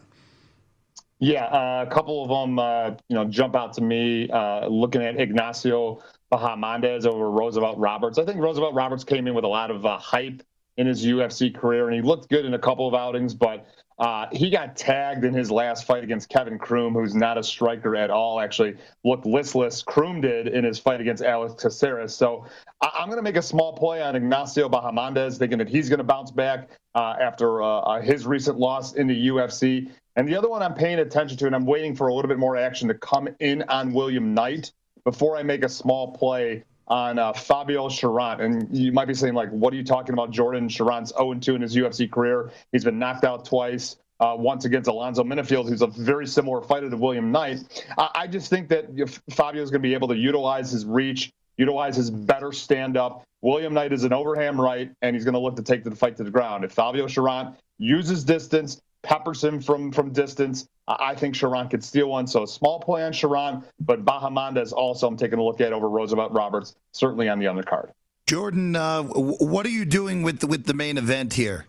Yeah, uh, a couple of them, uh, you know, jump out to me. Uh, looking at Ignacio Bahamondes over Roosevelt Roberts. I think Roosevelt Roberts came in with a lot of uh, hype in his UFC career, and he looked good in a couple of outings, but uh, he got tagged in his last fight against Kevin Croom, who's not a striker at all. Actually, looked listless. Croom did in his fight against Alex Caceres. So I- am going to make a small play on Ignacio Bahamondes, thinking that he's going to bounce back uh, after his recent loss in the UFC. And the other one I'm paying attention to, and I'm waiting for a little bit more action to come in on William Knight before I make a small play on uh, Fabio Cherant. And you might be saying, like, what are you talking about? Jordan Cherant's 0-2 in his UFC career. He's been knocked out twice. Uh, once against Alonzo Menifield, who's a very similar fighter to William Knight. I, I just think that Fabio is going to be able to utilize his reach, utilize his better stand up. William Knight is an overhand right, and he's going to look to take the fight to the ground. If Fabio Cherant uses distance, peppers him from from distance. I think Cherant could steal one. So a small play on Cherant, but Bahamondes also I'm taking a look at over Roosevelt Roberts, certainly on the undercard. Jordan, uh, what are you doing with the, with the main event here?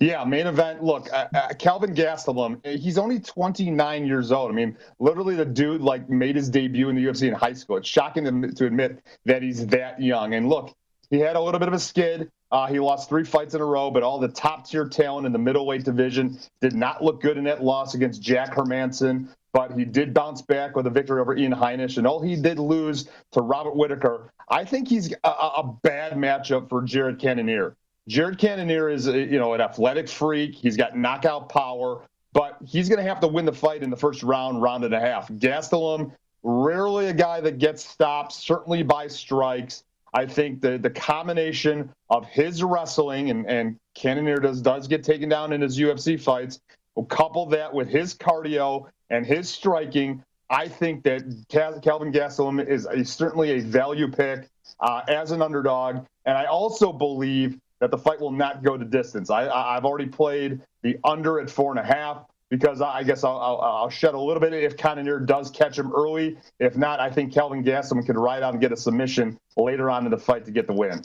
Yeah, main event. Look, uh, uh, Kelvin Gastelum, he's only 29 years old. I mean, literally, the dude like made his debut in the UFC in high school. It's shocking to, to admit that he's that young. And look, he had a little bit of a skid. Uh, he lost three fights in a row, but all the top tier talent in the middleweight division did not look good in that loss against Jack Hermansson. But he did bounce back with a victory over Ian Heinisch, and all he did lose to Robert Whitaker. I think he's a, a bad matchup for Jared Cannonier. Jared Cannonier is, a, you know, an athletic freak. He's got knockout power, but he's going to have to win the fight in the first round, round and a half. Gastelum Rarely a guy that gets stopped, certainly by strikes. I think the the combination of his wrestling and and Cannonier does does get taken down in his UFC fights. We'll couple that with his cardio and his striking. I think that Kelvin Gastelum is a, certainly a value pick uh, as an underdog, and I also believe that the fight will not go to distance. I, I've already played the under at four and a half because I guess I'll, I'll, I'll, shed a little bit if Cannonier does catch him early. If not, I think Kelvin Gastelum can ride out and get a submission later on in the fight to get the win.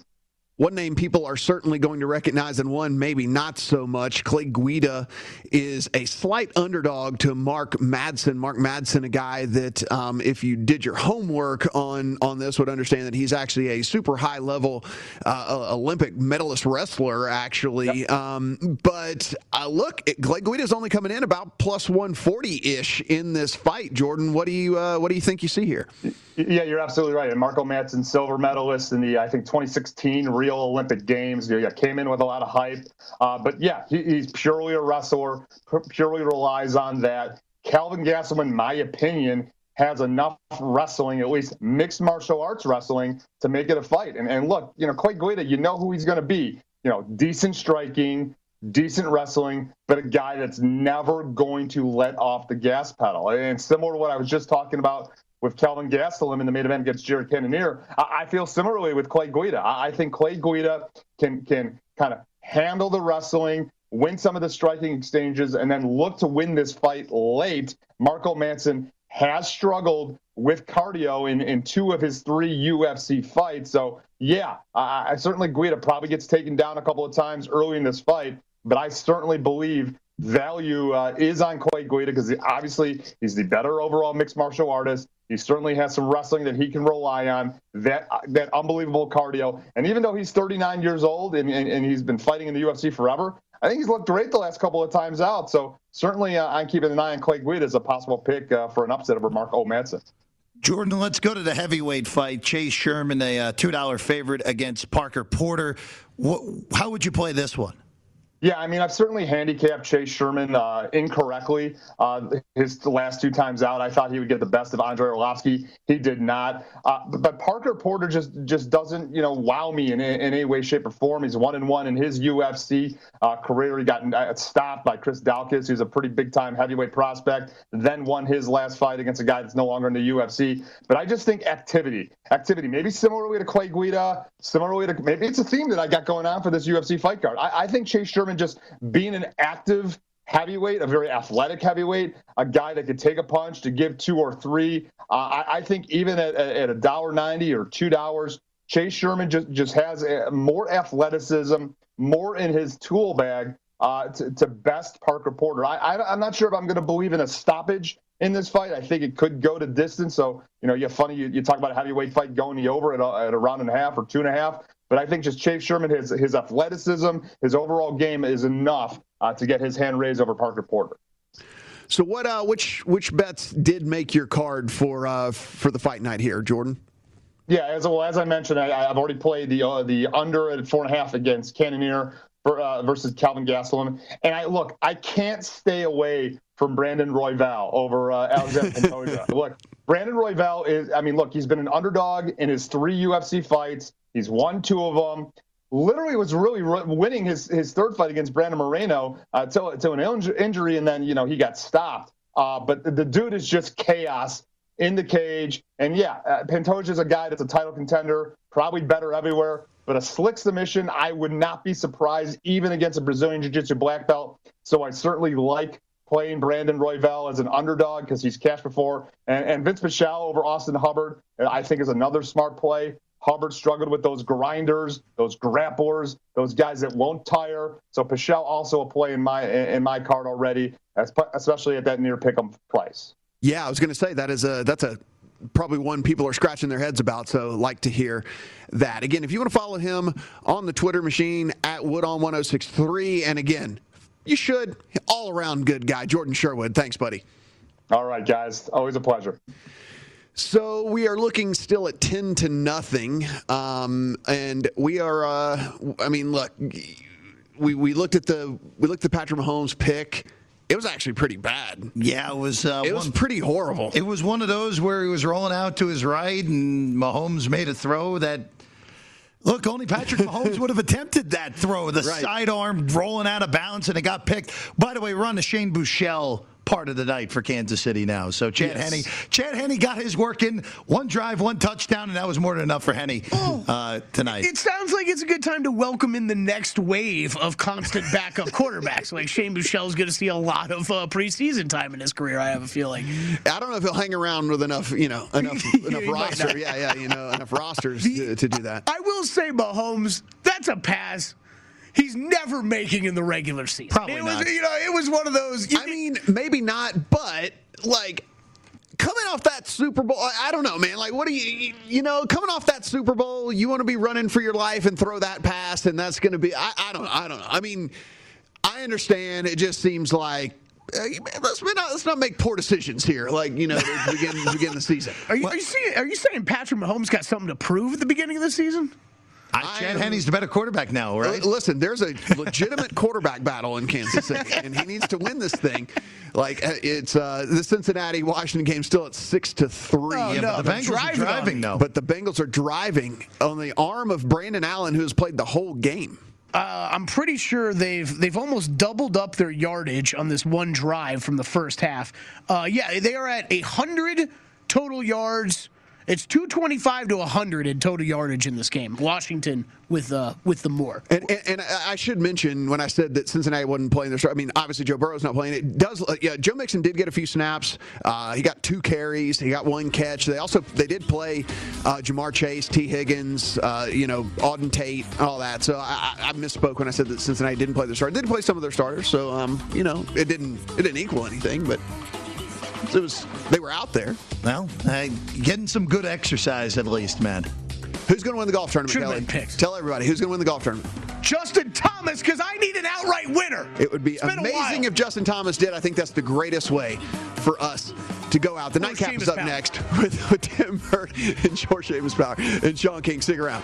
One name people are certainly going to recognize, and one maybe not so much. Clay Guida is a slight underdog to Mark Madsen. Mark Madsen, a guy that, um, if you did your homework on on this, would understand that he's actually a super high level uh, Olympic medalist wrestler, actually. Yep. Um, but uh, look, Clay Guida is only coming in about plus 140 ish in this fight. Jordan, what do you uh, what do you think you see here? Yeah, you're absolutely right. And Marco Madsen, silver medalist in the I think 2016 Rio Olympic Games. you Yeah, came in with a lot of hype. Uh, but yeah, he, he's purely a wrestler. Purely relies on that. Kelvin Gastelum, in my opinion, has enough wrestling, at least mixed martial arts wrestling, to make it a fight. And, and look, you know, Clay Guida, you know who he's going to be. You know, decent striking, decent wrestling, but a guy that's never going to let off the gas pedal. And similar to what I was just talking about with Kelvin Gastelum in the main event against Jared Cannonier. I, I feel similarly with Clay Guida. I, I think Clay Guida can can kind of handle the wrestling, win some of the striking exchanges, and then look to win this fight late. Marco Manson has struggled with cardio in, in two of his three UFC fights. So, yeah, I, I certainly Guida probably gets taken down a couple of times early in this fight, but I certainly believe value uh, is on Clay Guida because obviously he's the better overall mixed martial artist. He certainly has some wrestling that he can rely on. That that unbelievable cardio, and even though he's 39 years old and, and, and he's been fighting in the UFC forever, I think he's looked great the last couple of times out. So certainly, uh, I'm keeping an eye on Clay Guida as a possible pick uh, for an upset over Mark Madsen. Jordan, let's go to the heavyweight fight. Chase Sherman, a uh, two dollar favorite against Parker Porter. What, how would you play this one? Yeah, I mean, I've certainly handicapped Chase Sherman uh, incorrectly. Uh, his last two times out, I thought he would get the best of Andrei Arlovski. He did not. Uh, but, Parker Porter just just doesn't, you know, wow me in, in any way, shape, or form. He's one and one in his UFC uh, career. He got uh, stopped by Chris Daukaus, who's a pretty big time heavyweight prospect. Then won his last fight against a guy that's no longer in the UFC. But I just think activity, activity, maybe similarly to Clay Guida, similarly to maybe it's a theme that I got going on for this UFC fight card. I, I think Chase Sherman just being an active heavyweight, a very athletic heavyweight, a guy that could take a punch to give two or three. Uh, I, I, think even at, at ninety or two dollars, Chase Sherman just just has a, more athleticism, more in his tool bag uh, to, to, best Parker Porter. I, am not sure if I'm going to believe in a stoppage in this fight. I think it could go to distance. So you know, you're funny. You, you talk about a heavyweight fight going the over at a, at a round and a half or two and a half. But I think just Chase Sherman, his his athleticism, his overall game is enough uh, to get his hand raised over Parker Porter. So what? Uh, which which bets did make your card for uh, for the fight night here, Jordan? Yeah, as well as I mentioned, I, have already played the uh, the under at four and a half against Cannonier for, uh, versus Kelvin Gastelum, and I look, I can't stay away from Brandon Royval over uh, Alexander Pantoja. look, Brandon Royval is, I mean, look, he's been an underdog in his three UFC fights. He's won two of them. Literally was really winning his, his third fight against Brandon Moreno uh, to, to an injury, and then you know he got stopped. Uh, but the, the, dude is just chaos in the cage. And yeah, uh, Pantoja is a guy that's a title contender, probably better everywhere. But a slick submission, I would not be surprised even against a Brazilian Jiu-Jitsu black belt. So I certainly like playing Brandon Royval as an underdog because he's cashed before. And, and Vince Pichel over Austin Hubbard, I think, is another smart play. Hubbard struggled with those grinders, those grapplers, those guys that won't tire. So Pichel also a play in my in my card already, especially at that near pick'em price. Yeah, I was going to say that is a that's a probably one people are scratching their heads about. So like to hear that again. If you want to follow him on the Twitter machine at Woodon1063, and again, you should all around good guy, Jordan Sherwood. Thanks, buddy. All right, guys. Always a pleasure. So we are looking still at ten to nothing, um, and we are. Uh, I mean, look, we, we looked at the we looked at Patrick Mahomes pick It was actually pretty bad. Yeah, it was. Uh, it was pretty horrible. It was one of those where he was rolling out to his right, and Mahomes made a throw that. Look, only Patrick Mahomes would have attempted that throw. The Right. sidearm rolling out of bounds, and it got picked. By the way, we're on the Shane Buechele part of the night for Kansas City now. So Chad Yes. Henne, Chad Henne got his work in. One drive, one touchdown, and that was more than enough for Henne uh, tonight. It sounds like it's a good time to welcome in the next wave of constant backup quarterbacks. Like Shane Buechele's going to see a lot of uh, preseason time in his career. I have a feeling. I don't know if he'll hang around with enough, you know, enough enough roster. Yeah, yeah, you know, enough rosters to, to do that. I will say Mahomes, that's a pass. He's never making in the regular season. Probably it was, not. You know, it was one of those. I mean, maybe not, but like coming off that Super Bowl, I, I don't know, man. Like, what do you, you know, coming off that Super Bowl, you want to be running for your life and throw that pass, and that's going to be, I, I don't, I don't know. I mean, I understand. It just seems like. Uh, let's, not, let's not make poor decisions here. Like you know, to begin begin the season. Are you, are you saying are you saying Patrick Mahomes got something to prove at the beginning of the season? Chad Henne's the better quarterback now, right? Listen, there's a legitimate quarterback battle in Kansas City, and he needs to win this thing. Like uh, it's uh, the Cincinnati Washington game still at six to three. Oh, Yeah, but no, the Bengals are driving on driving, though. But the Bengals are driving on the arm of Brandon Allen, who has played the whole game. Uh, I'm pretty sure they've they've almost doubled up their yardage on this one drive from the first half. Uh, yeah, they are at hundred total yards. It's 225 to 100 in total yardage in this game. Washington with uh, with the more. And, and, and I should mention when I said that Cincinnati wasn't playing their start. I mean, obviously Joe Burrow's not playing. It does. uh, Yeah, Joe Mixon did get a few snaps. Uh, he got two carries. He got one catch. They also they did play uh, Ja'Marr Chase, Tee Higgins, uh, you know, Auden Tate, all that. So I, I I misspoke when I said that Cincinnati didn't play their start. They did play some of their starters. So um, you know, it didn't it didn't equal anything, but it was they were out there. Well, uh, getting some good exercise at least, man. Who's going to win the golf tournament, Should've Kelly? picked. Tell everybody who's going to win the golf tournament. Justin Thomas, because I need an outright winner. It would be It's been a amazing if Justin Thomas did. I think that's the greatest way for us to go out. The nightcap is up Power. next with, with Tim Burke and George Seamus Power and Sean King. Stick around.